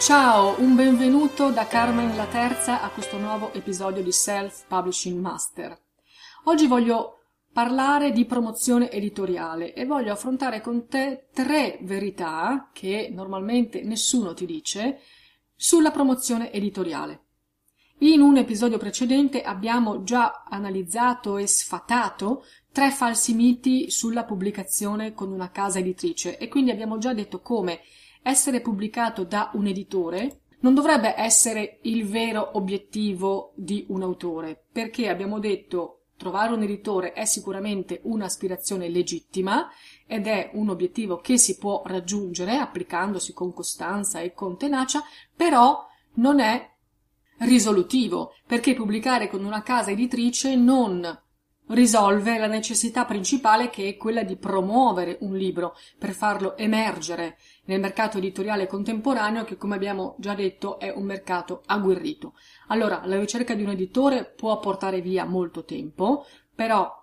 Ciao, un benvenuto da Carmen la Terza a questo nuovo episodio di Self Publishing Master. Oggi voglio parlare di promozione editoriale e voglio affrontare con te tre verità che normalmente nessuno ti dice sulla promozione editoriale. In un episodio precedente abbiamo già analizzato e sfatato tre falsi miti sulla pubblicazione con una casa editrice e quindi abbiamo già detto come essere pubblicato da un editore non dovrebbe essere il vero obiettivo di un autore, perché abbiamo detto trovare un editore è sicuramente un'aspirazione legittima ed è un obiettivo che si può raggiungere applicandosi con costanza e con tenacia, però non è risolutivo, perché pubblicare con una casa editrice non risolve la necessità principale che è quella di promuovere un libro per farlo emergere nel mercato editoriale contemporaneo che come abbiamo già detto è un mercato agguerrito. Allora, la ricerca di un editore può portare via molto tempo, però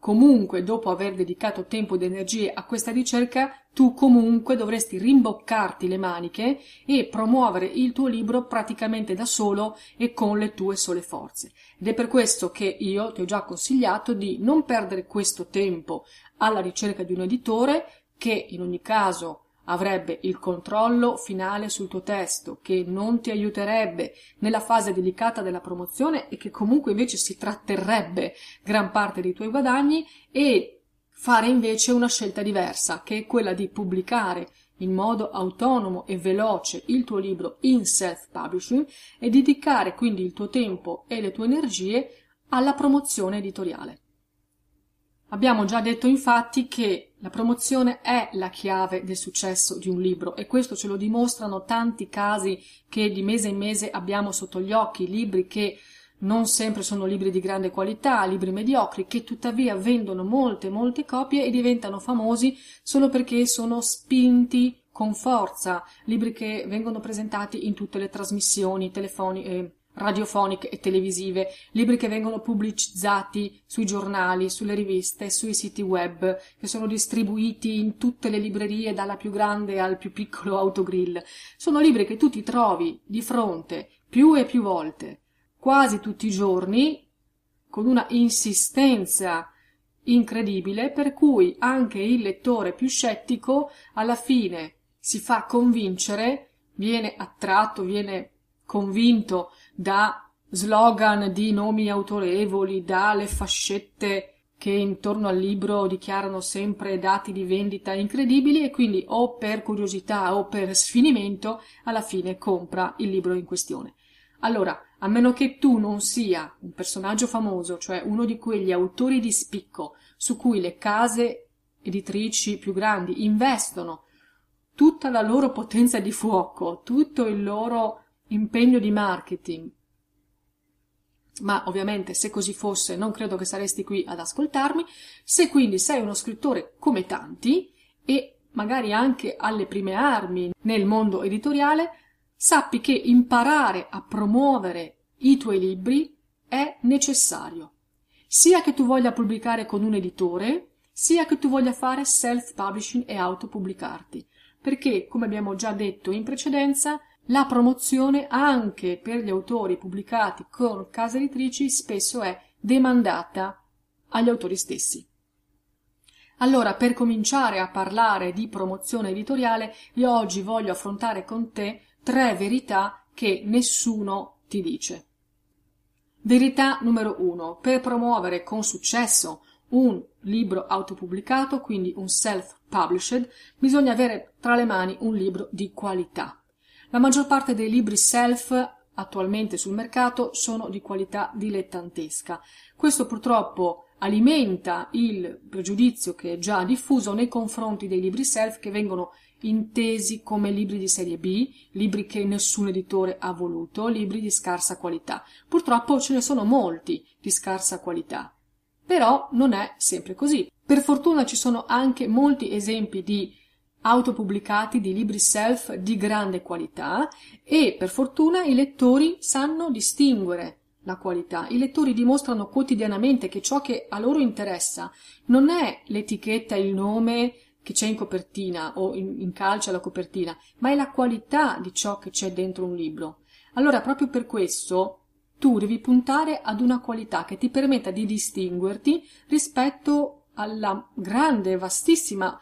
comunque dopo aver dedicato tempo ed energie a questa ricerca, tu comunque dovresti rimboccarti le maniche e promuovere il tuo libro praticamente da solo e con le tue sole forze. Ed è per questo che io ti ho già consigliato di non perdere questo tempo alla ricerca di un editore che in ogni caso avrebbe il controllo finale sul tuo testo, che non ti aiuterebbe nella fase delicata della promozione e che comunque invece si tratterrebbe gran parte dei tuoi guadagni e fare invece una scelta diversa, che è quella di pubblicare in modo autonomo e veloce il tuo libro in self-publishing e dedicare quindi il tuo tempo e le tue energie alla promozione editoriale. Abbiamo già detto infatti che la promozione è la chiave del successo di un libro e questo ce lo dimostrano tanti casi che di mese in mese abbiamo sotto gli occhi, libri che non sempre sono libri di grande qualità, libri mediocri, che tuttavia vendono molte, molte copie e diventano famosi solo perché sono spinti con forza, libri che vengono presentati in tutte le trasmissioni telefoniche, eh, radiofoniche e televisive, libri che vengono pubblicizzati sui giornali, sulle riviste, sui siti web, che sono distribuiti in tutte le librerie dalla più grande al più piccolo autogrill. Sono libri che tu ti trovi di fronte più e più volte, quasi tutti i giorni, con una insistenza incredibile, per cui anche il lettore più scettico alla fine si fa convincere, viene attratto, viene convinto da slogan di nomi autorevoli, dalle fascette che intorno al libro dichiarano sempre dati di vendita incredibili e quindi o per curiosità o per sfinimento alla fine compra il libro in questione. Allora, a meno che tu non sia un personaggio famoso, cioè uno di quegli autori di spicco su cui le case editrici più grandi investono tutta la loro potenza di fuoco, tutto il loro impegno di marketing. Ma ovviamente se così fosse non credo che saresti qui ad ascoltarmi. Se quindi sei uno scrittore come tanti e magari anche alle prime armi nel mondo editoriale, sappi che imparare a promuovere i tuoi libri è necessario. Sia che tu voglia pubblicare con un editore, sia che tu voglia fare self-publishing e autopubblicarti, perché, come abbiamo già detto in precedenza, la promozione anche per gli autori pubblicati con case editrici spesso è demandata agli autori stessi. Allora, per cominciare a parlare di promozione editoriale, io oggi voglio affrontare con te tre verità che nessuno ti dice. Verità numero uno. Per promuovere con successo un libro autopubblicato, quindi un self-published, bisogna avere tra le mani un libro di qualità. La maggior parte dei libri self attualmente sul mercato sono di qualità dilettantesca. Questo purtroppo alimenta il pregiudizio che è già diffuso nei confronti dei libri self che vengono intesi come libri di serie B, libri che nessun editore ha voluto, libri di scarsa qualità. Purtroppo ce ne sono molti di scarsa qualità. Però non è sempre così. Per fortuna ci sono anche molti esempi di autopubblicati di libri self di grande qualità e per fortuna i lettori sanno distinguere la qualità. I lettori dimostrano quotidianamente che ciò che a loro interessa non è l'etichetta, il nome che c'è in copertina o in, in calce alla copertina, ma è la qualità di ciò che c'è dentro un libro. Allora, proprio per questo, tu devi puntare ad una qualità che ti permetta di distinguerti rispetto alla grande, vastissima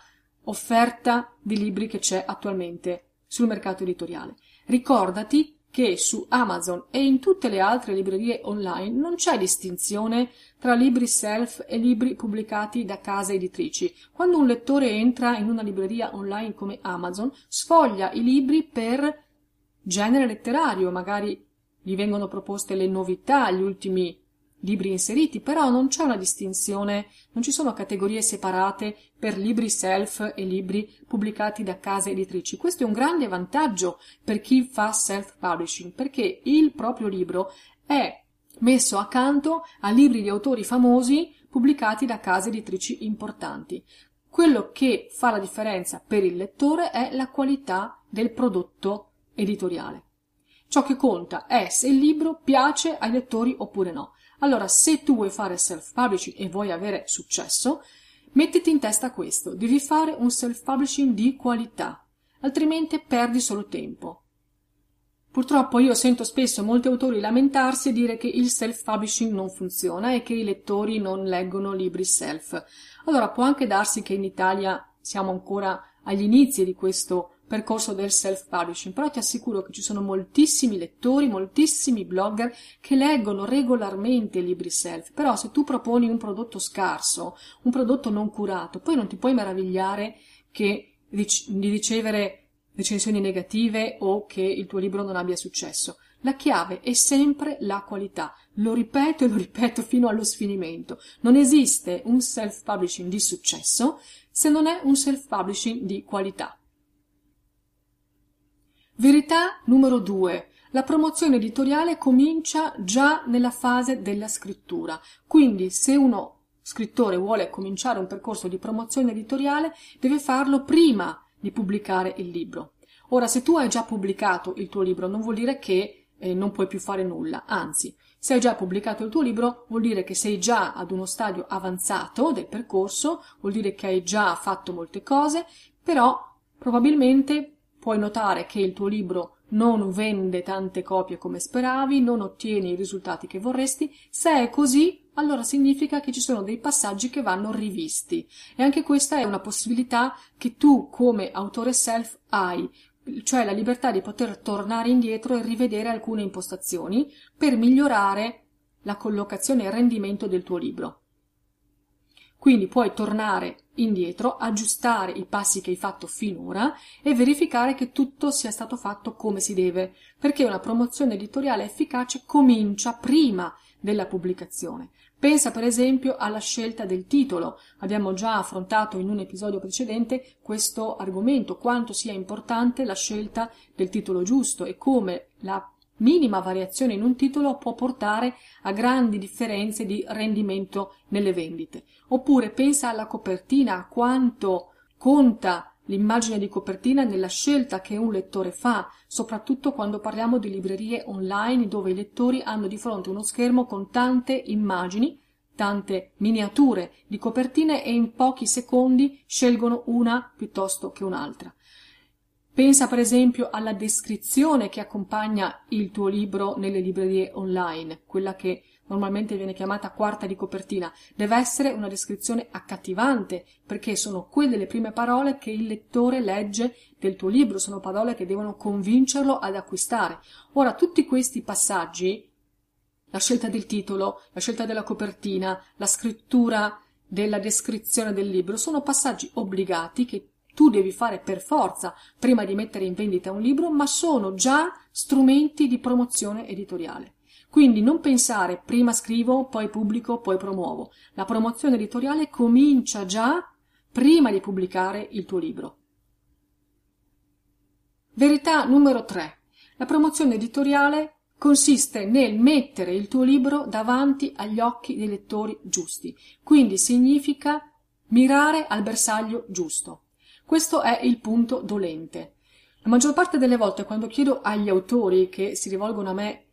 offerta di libri che c'è attualmente sul mercato editoriale. Ricordati che su Amazon e in tutte le altre librerie online non c'è distinzione tra libri self e libri pubblicati da case editrici. Quando un lettore entra in una libreria online come Amazon, sfoglia i libri per genere letterario, magari gli vengono proposte le novità, gli ultimi libri inseriti, però non c'è una distinzione, non ci sono categorie separate per libri self e libri pubblicati da case editrici. Questo è un grande vantaggio per chi fa self-publishing, perché il proprio libro è messo accanto a libri di autori famosi pubblicati da case editrici importanti. Quello che fa la differenza per il lettore è la qualità del prodotto editoriale. Ciò che conta è se il libro piace ai lettori oppure no. Allora, se tu vuoi fare self-publishing e vuoi avere successo, mettiti in testa questo, devi fare un self-publishing di qualità, altrimenti perdi solo tempo. Purtroppo io sento spesso molti autori lamentarsi e dire che il self-publishing non funziona e che i lettori non leggono libri self. Allora può anche darsi che in Italia siamo ancora agli inizi di questo percorso del self-publishing, però ti assicuro che ci sono moltissimi lettori, moltissimi blogger che leggono regolarmente libri self, però se tu proponi un prodotto scarso, un prodotto non curato, poi non ti puoi meravigliare che di ricevere recensioni negative o che il tuo libro non abbia successo. La chiave è sempre la qualità. Lo ripeto e lo ripeto fino allo sfinimento. Non esiste un self-publishing di successo se non è un self-publishing di qualità. Verità numero due. La promozione editoriale comincia già nella fase della scrittura. Quindi se uno scrittore vuole cominciare un percorso di promozione editoriale, deve farlo prima di pubblicare il libro. Ora, se tu hai già pubblicato il tuo libro, non vuol dire che eh, non puoi più fare nulla, anzi, se hai già pubblicato il tuo libro, vuol dire che sei già ad uno stadio avanzato del percorso, vuol dire che hai già fatto molte cose, però probabilmente Puoi notare che il tuo libro non vende tante copie come speravi, non ottieni i risultati che vorresti. Se è così, allora significa che ci sono dei passaggi che vanno rivisti. E anche questa è una possibilità che tu come autore self hai, cioè la libertà di poter tornare indietro e rivedere alcune impostazioni per migliorare la collocazione e il rendimento del tuo libro. Quindi puoi tornare indietro, aggiustare i passi che hai fatto finora e verificare che tutto sia stato fatto come si deve, perché una promozione editoriale efficace comincia prima della pubblicazione. Pensa per esempio alla scelta del titolo. Abbiamo già affrontato in un episodio precedente questo argomento, quanto sia importante la scelta del titolo giusto e come la minima variazione in un titolo può portare a grandi differenze di rendimento nelle vendite. Oppure pensa alla copertina, a quanto conta l'immagine di copertina nella scelta che un lettore fa, soprattutto quando parliamo di librerie online dove i lettori hanno di fronte uno schermo con tante immagini, tante miniature di copertine e in pochi secondi scelgono una piuttosto che un'altra. Pensa per esempio alla descrizione che accompagna il tuo libro nelle librerie online, quella che normalmente viene chiamata quarta di copertina, deve essere una descrizione accattivante, perché sono quelle le prime parole che il lettore legge del tuo libro, sono parole che devono convincerlo ad acquistare. Ora, tutti questi passaggi, la scelta del titolo, la scelta della copertina, la scrittura della descrizione del libro, sono passaggi obbligati che tu devi fare per forza prima di mettere in vendita un libro, ma sono già strumenti di promozione editoriale. Quindi non pensare prima scrivo, poi pubblico, poi promuovo. La promozione editoriale comincia già prima di pubblicare il tuo libro. Verità numero 3. La promozione editoriale consiste nel mettere il tuo libro davanti agli occhi dei lettori giusti. Quindi significa mirare al bersaglio giusto. Questo è il punto dolente. La maggior parte delle volte quando chiedo agli autori che si rivolgono a me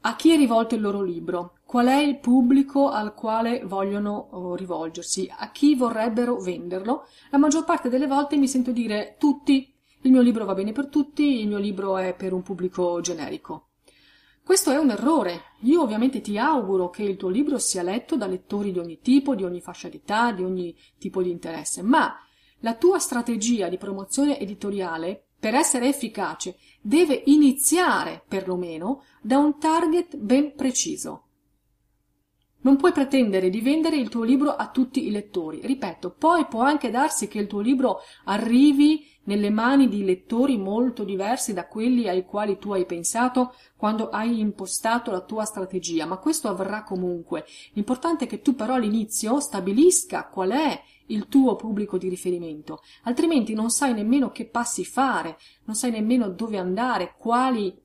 a chi è rivolto il loro libro, qual è il pubblico al quale vogliono oh, rivolgersi, a chi vorrebbero venderlo, la maggior parte delle volte mi sento dire tutti, il mio libro va bene per tutti, il mio libro è per un pubblico generico. Questo è un errore. Io ovviamente ti auguro che il tuo libro sia letto da lettori di ogni tipo, di ogni fascia d'età, di ogni tipo di interesse, ma la tua strategia di promozione editoriale, per essere efficace, deve iniziare, perlomeno, da un target ben preciso. Non puoi pretendere di vendere il tuo libro a tutti i lettori. Ripeto, poi può anche darsi che il tuo libro arrivi nelle mani di lettori molto diversi da quelli ai quali tu hai pensato quando hai impostato la tua strategia, ma questo avverrà comunque. L'importante è che tu però all'inizio stabilisca qual è il tuo pubblico di riferimento, altrimenti non sai nemmeno che passi fare, non sai nemmeno dove andare, quali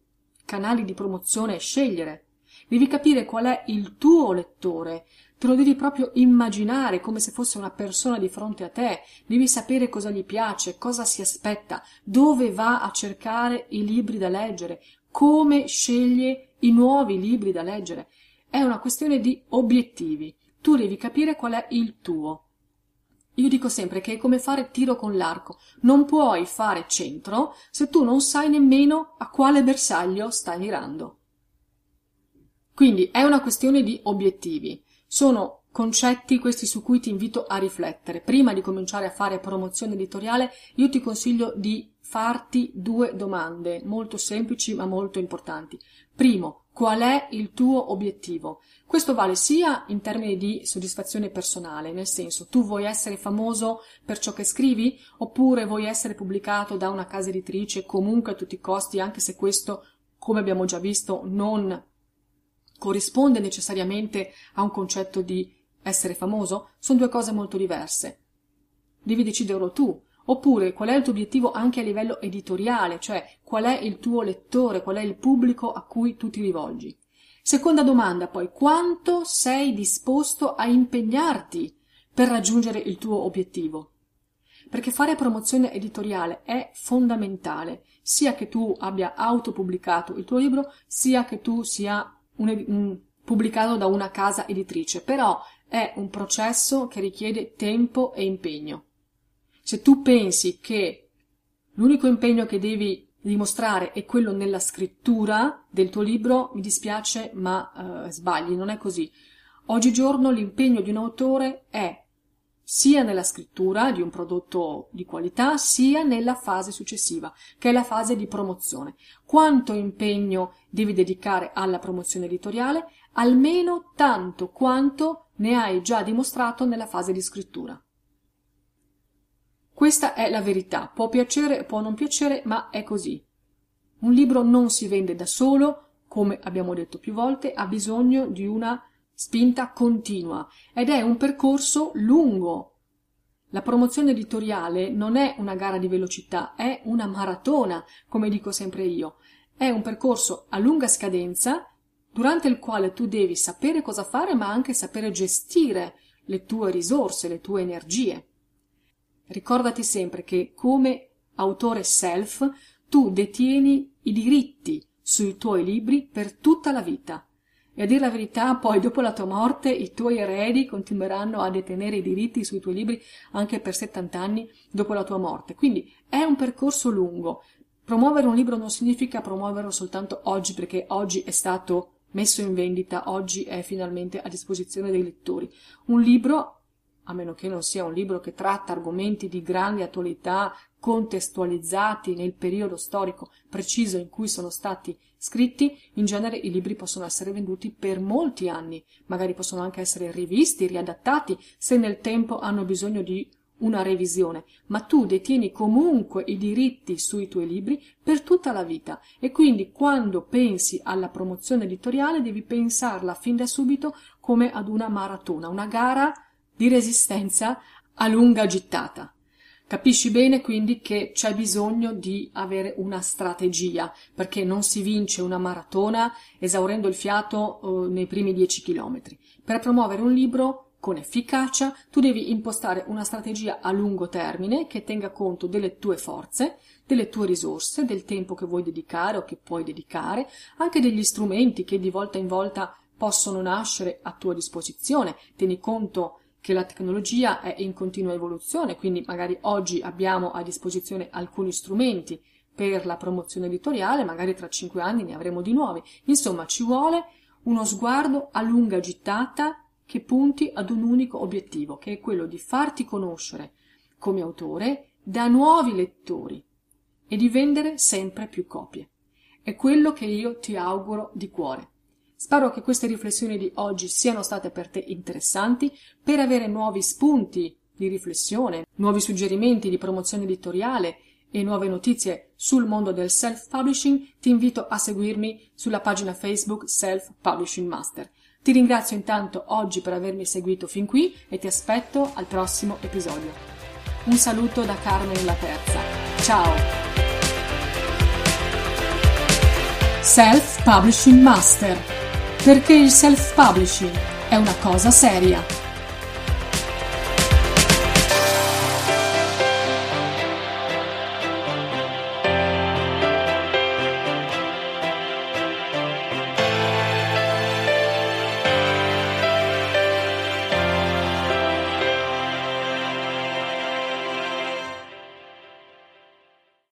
canali di promozione scegliere. Devi capire qual è il tuo lettore, te lo devi proprio immaginare come se fosse una persona di fronte a te, devi sapere cosa gli piace, cosa si aspetta, dove va a cercare i libri da leggere, come sceglie i nuovi libri da leggere. È una questione di obiettivi. Tu devi capire qual è il tuo. Io dico sempre che è come fare tiro con l'arco. Non puoi fare centro se tu non sai nemmeno a quale bersaglio stai mirando. Quindi è una questione di obiettivi. Sono concetti questi su cui ti invito a riflettere. Prima di cominciare a fare promozione editoriale, io ti consiglio di farti due domande molto semplici ma molto importanti. Primo, qual è il tuo obiettivo? Questo vale sia in termini di soddisfazione personale, nel senso tu vuoi essere famoso per ciò che scrivi oppure vuoi essere pubblicato da una casa editrice comunque a tutti i costi, anche se questo, come abbiamo già visto, non corrisponde necessariamente a un concetto di essere famoso? Sono due cose molto diverse. Devi deciderlo tu. Oppure qual è il tuo obiettivo anche a livello editoriale, cioè qual è il tuo lettore, qual è il pubblico a cui tu ti rivolgi. Seconda domanda poi, quanto sei disposto a impegnarti per raggiungere il tuo obiettivo? Perché fare promozione editoriale è fondamentale, sia che tu abbia autopubblicato il tuo libro, sia che tu sia un, un, pubblicato da una casa editrice, però è un processo che richiede tempo e impegno. Se tu pensi che l'unico impegno che devi dimostrare è quello nella scrittura del tuo libro, mi dispiace, ma eh, sbagli, non è così. Oggigiorno l'impegno di un autore è sia nella scrittura di un prodotto di qualità, sia nella fase successiva, che è la fase di promozione. Quanto impegno devi dedicare alla promozione editoriale? Almeno tanto quanto ne hai già dimostrato nella fase di scrittura. Questa è la verità. Può piacere, può non piacere, ma è così. Un libro non si vende da solo, come abbiamo detto più volte, ha bisogno di una spinta continua ed è un percorso lungo. La promozione editoriale non è una gara di velocità, è una maratona, come dico sempre io. È un percorso a lunga scadenza durante il quale tu devi sapere cosa fare, ma anche sapere gestire le tue risorse, le tue energie. Ricordati sempre che come autore self tu detieni i diritti sui tuoi libri per tutta la vita. E a dire la verità, poi dopo la tua morte i tuoi eredi continueranno a detenere i diritti sui tuoi libri anche per 70 anni dopo la tua morte. Quindi è un percorso lungo. Promuovere un libro non significa promuoverlo soltanto oggi perché oggi è stato messo in vendita oggi è finalmente a disposizione dei lettori. Un libro, a meno che non sia un libro che tratta argomenti di grande attualità, contestualizzati nel periodo storico preciso in cui sono stati scritti, in genere i libri possono essere venduti per molti anni, magari possono anche essere rivisti, riadattati, se nel tempo hanno bisogno di una revisione, ma tu detieni comunque i diritti sui tuoi libri per tutta la vita. E quindi quando pensi alla promozione editoriale devi pensarla fin da subito come ad una maratona, una gara di resistenza a lunga gittata. Capisci bene quindi che c'è bisogno di avere una strategia, perché non si vince una maratona esaurendo il fiato eh, nei primi dieci chilometri. Per promuovere un libro con efficacia, tu devi impostare una strategia a lungo termine che tenga conto delle tue forze, delle tue risorse, del tempo che vuoi dedicare o che puoi dedicare, anche degli strumenti che di volta in volta possono nascere a tua disposizione. Tieni conto che la tecnologia è in continua evoluzione, quindi magari oggi abbiamo a disposizione alcuni strumenti per la promozione editoriale, magari tra cinque anni ne avremo di nuovi. Insomma, ci vuole uno sguardo a lunga gittata che punti ad un unico obiettivo, che è quello di farti conoscere come autore da nuovi lettori e di vendere sempre più copie. È quello che io ti auguro di cuore. Spero che queste riflessioni di oggi siano state per te interessanti. Per avere nuovi spunti di riflessione, nuovi suggerimenti di promozione editoriale e nuove notizie sul mondo del self-publishing, ti invito a seguirmi sulla pagina Facebook Self Publishing Master. Ti ringrazio intanto oggi per avermi seguito fin qui e ti aspetto al prossimo episodio. Un saluto da Carmen la Terza. Ciao! Self Publishing Master. Perché il self publishing è una cosa seria.